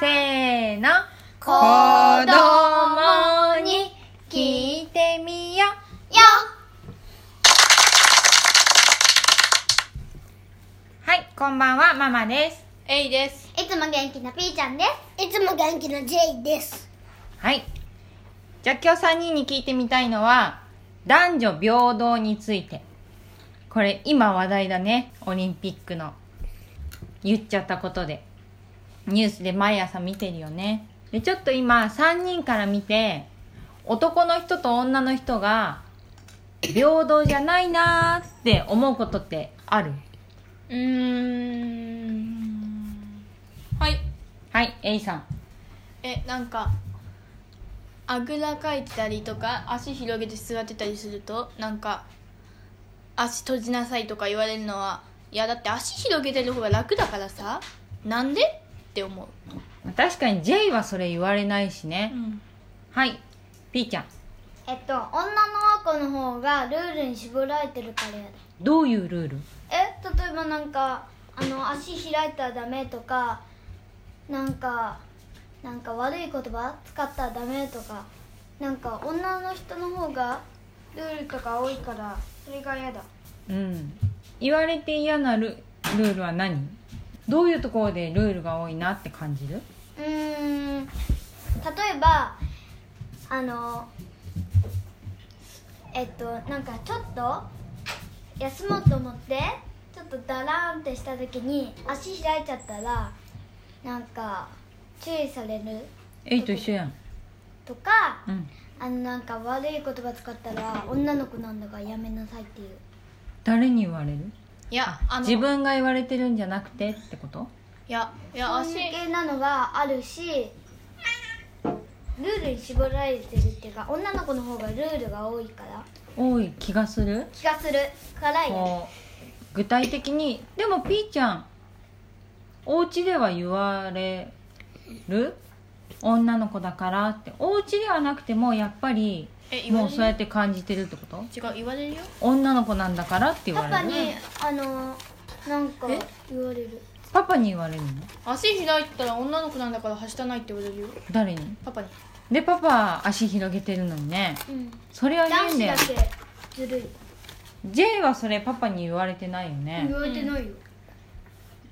せーの。子供に聞いてみよよはいこんばんはママです。エイです。いつも元気なピーちゃんです。いつも元気なジェイです。はい。じゃあ今日3人に聞いてみたいのは男女平等について。これ今話題だね。オリンピックの。言っちゃったことでニュースで毎朝見てるよね。でちょっと今3人から見て男の人と女の人が平等じゃないなーって思うことってある？うーん。はい。はい A さん。えなんかあぐらかいたりとか足広げて座ってたりするとなんか足閉じなさいとか言われるのはいやだって足広げてる方が楽だからさ。なんで？って思う、確かに J はそれ言われないしね、ん、はい。P ちゃん。えっと女の子の方がルールに絞られてるからやだ。どういうルール？え？例えばなんかあの足開いたらダメとかなんかなんか悪い言葉使ったらダメとかなんか女の人の方がルールとか多いからそれが嫌だ。うん。言われて嫌なルルールは何？どういうところでルールが多いなって感じる？うーん例えばあのえっとなんかちょっと休もうと思ってちょっとダラーンってした時に足開いちゃったらなんか注意される。A と一緒やん。とかうん。あのなんか悪い言葉使ったら女の子なんだからやめなさいっていう。誰に言われる？いやあの自分が言われてるんじゃなくてってこと？いやいやそう足いう系なのがあるしルールに絞られてるっていうか女の子の方がルールが多いから。多い気がする？気がする。からやるこう具体的にでも P ちゃんお家では言われる？女の子だからって。お家ではなくてもやっぱりえ言われる？もうそうやって感じてるってこと？違う言われるよ。女の子なんだからって言われる？パパにあのなんかえ？言われる。パパに言われるの？足開いたら女の子なんだからはしたないって言われるよ。誰に？パパに。でパパ足広げてるのにね。うん。それは言うんだよ。男子だけずるい。J はそれパパに言われてないよ言ねわれてないよ。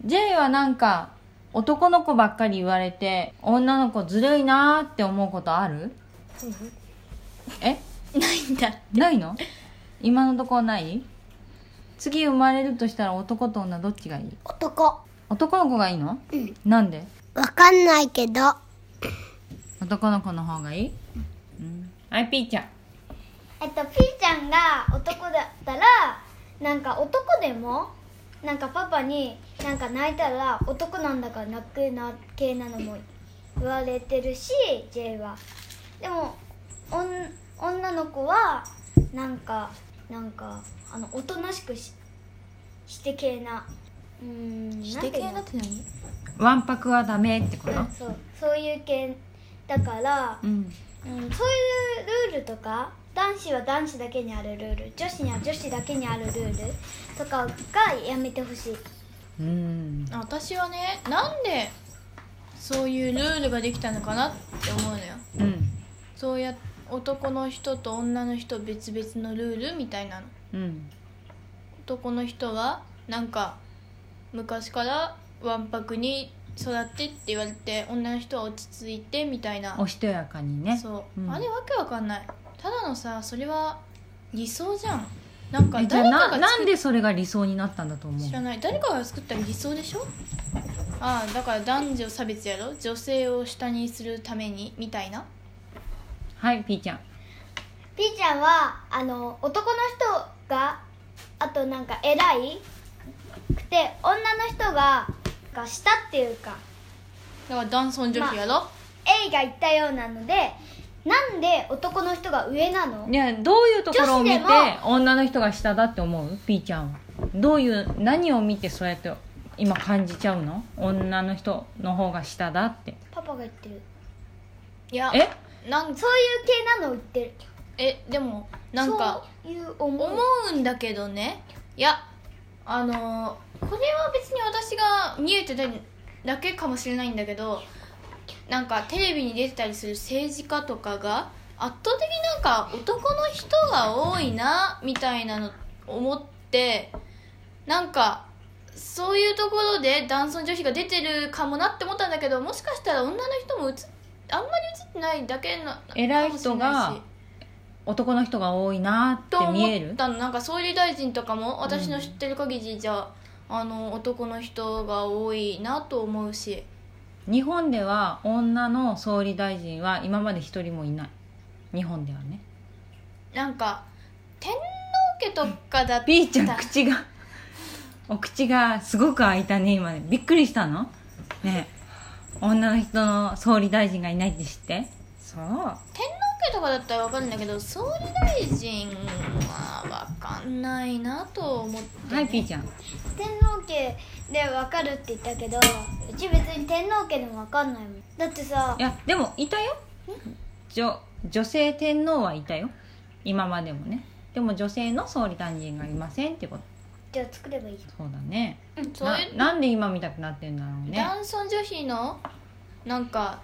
J はなんか男の子ばっかり言われて女の子ずるいなーって思うことある？え？ないんだないの？今のところない？次生まれるとしたら男と女どっちがいい？男。男の子がいいの？うん。なんで？わかんないけど。男の子の方がいい、うん、はいピーちゃん。えっとピーちゃんが男だったらなんか男でもなんかパパになんか泣いたら男なんだから泣くな系なのも言われてるし J は。でも女の子はなんかなんかあのおとなしくしして系なうーんして系なって何？わんぱくはダメってこと？うんそうそういう系だからうん。うん、そういうルールとか男子は男子だけにあるルール女子には女子だけにあるルールとかがやめてほしい。うん。私はねなんでそういうルールができたのかなって思うのよ。うん。そうや男の人と女の人別々のルールみたいなの。うん。男の人はなんか昔からわんぱくに育ってって言われて女の人は落ち着いてみたいな。おしとやかにね。そう、うん。あれわけわかんない。ただのさそれは理想じゃん。なんかえじゃあ誰かが作っななんでそれが理想になったんだと思う？知らない。誰かが作った理想でしょ？ああだから男女差別やろ？女性を下にするために？みたいなはいピーちゃん。ピーちゃんはあの男の人があとなんか偉いくて女の人がが下っていうか。だから男尊女卑やろ、A が言ったようなのでなんで男の人が上なの？いやどういうところを見て女の人が下だって思う？ピーちゃんは。どういう何を見てそうやって今感じちゃうの？女の人の方が下だって。パパが言ってる。いやそうえいう系なのを言ってる。えでもなんかそういう思う思うんだけどね。いやあのーこれは別に私が見えてないだけかもしれないんだけどなんかテレビに出てたりする政治家とかが圧倒的になんか男の人が多いなみたいなの思ってなんかそういうところで男尊女卑が出てるかもなって思ったんだけどもしかしたら女の人もあんまりないだけの偉い人が男の人が多いなってと見える？思った。のなんか総理大臣とかも私の知ってる限りじゃ、あの男の人が多いなと思うし。日本では女の総理大臣は今まで一人もいない。日本ではね。なんか天皇家とかだった。ピーちゃん口がお口がすごく開いたね今ね。びっくりしたの？ね。え女の人の総理大臣がいないって知って？そう。天皇家とかだったら分かるんだけど総理大臣は分かんないなと思って、はいピーちゃん。天皇家で分かるって言ったけどうち別に天皇家でも分かんないもん。だってさいやでもいたよ。女女性天皇はいたよ。今までもね。でも女性の総理大臣がいませんってことじゃあ作ればいいじそうだねそういうななんで今見たくなってんだろうね。男尊女卑のなんか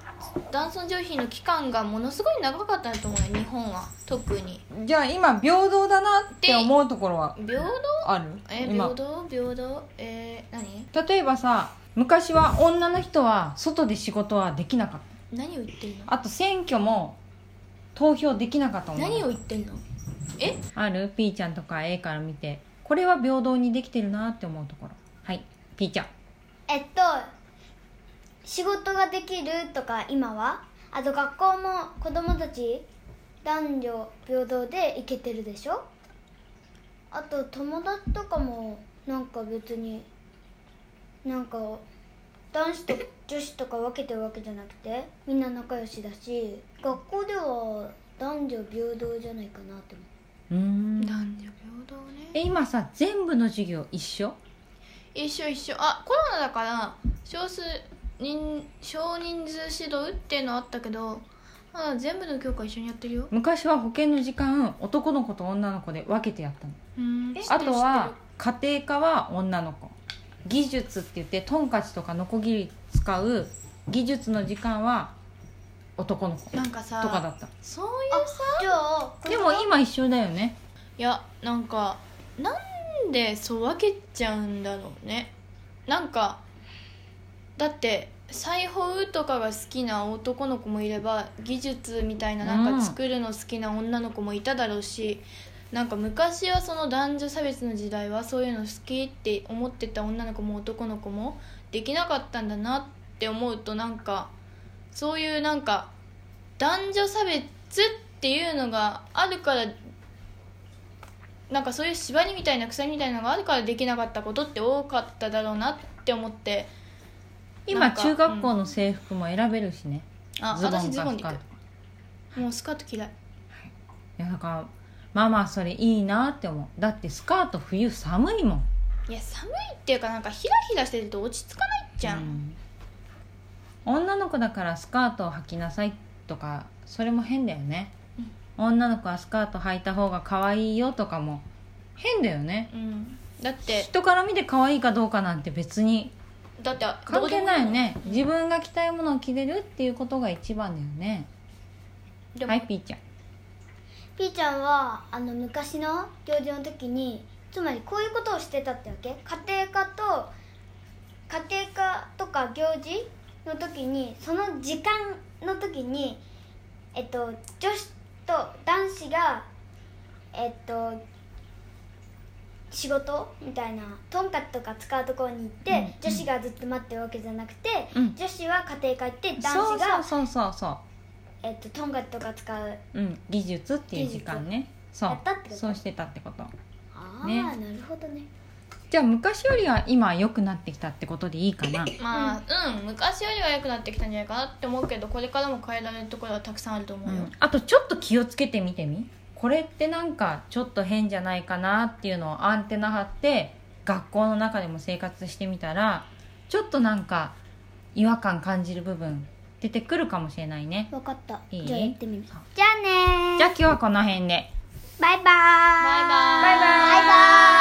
男尊女卑の期間がものすごい長かったなと思うよ日本は。特に。じゃあ今平等だなって思うところは平等？ある？え今。平等？平等？えー、何？例えばさ昔は女の人は外で仕事はできなかった。何を言ってんの？あと選挙も投票できなかったもん何を言ってんの？え？ある？ピーちゃんとか A から見てこれは平等にできてるなって思うところ。はい。ピーちゃん。えっと仕事ができるとか今は？あと学校も子供たち男女平等で行けてるでしょ？あと友達とかもなんか別になんか男子と女子とか分けてるわけじゃなくてみんな仲良しだし学校では男女平等じゃないかなって思う。うーん。男女平等ね。え今さ全部の授業一緒？一緒一緒。あコロナだから少数人少人数指導っていうのはあったけどまだ全部の教科一緒にやってるよ。昔は保健の時間男の子と女の子で分けてやったの。うん。あとは家庭科は女の子。技術って言ってトンカチとかノコギリ使う技術の時間は男の子なんかさとかだった。そういうさじゃあでも今一緒だよね。いやなんかなんでそう分けちゃうんだろうね。なんかだって裁縫とかが好きな男の子もいれば技術みたいななん。うんか作るの好きな女の子もいただろうし、なんか昔はその男女差別の時代はそういうの好きって思ってた女の子も男の子もできなかったんだなって思うとなんかそういうなんか男女差別っていうのがあるからなんかそういう縛りみたいな鎖みたいなのがあるからできなかったことって多かっただろうなって思って。今中学校の制服も選べるしね、あズボンか私ズボンでくもうスカート嫌い。い。やだからまあまあそれいいなって思う。だってスカート冬寒いもん。いや寒いっていうかなんかヒラヒラしてると落ち着かないじゃん、うん女の子だからスカートを履きなさいとかそれも変だよね、女の子はスカート履いた方が可愛いよとかも変だよね。うん。だって人から見て可愛いかどうかなんて別にだって関係ないよね。自分が着たいものを着れるっていうことが一番だよね。はいピーちゃん。ピーちゃんはあの昔の行事の時につまりこういうことをしてたってわけ？家庭科と家庭科とか行事？の時にその時間の時にえっと女子と男子がえっと仕事？みたいなトンカチとか使うところに行って、うん女子がずっと待ってるわけじゃなくて、うん。女子は家庭科行って男子がそうそうそうそえっと、トンカチとか使うううん。技術っていう時間ね。そう。やったってこと？そうしてたってこと。ああ、ね。なるほどねじゃあ昔よりは今は良くなってきたってことでいいかな？まあうん昔よりは良くなってきたんじゃないかなって思うけどこれからも変えられるところはたくさんあると思うよ、うん、あとちょっと気をつけてみてみ？これってなんかちょっと変じゃないかなっていうのをアンテナ張って学校の中でも生活してみたらちょっとなんか違和感感じる部分出てくるかもしれないね。分かった。いい？じゃあやってみる。じゃあねー。じゃあ今日はこの辺で。バイバーイ。バイバイ。バーイバイ。バイバイ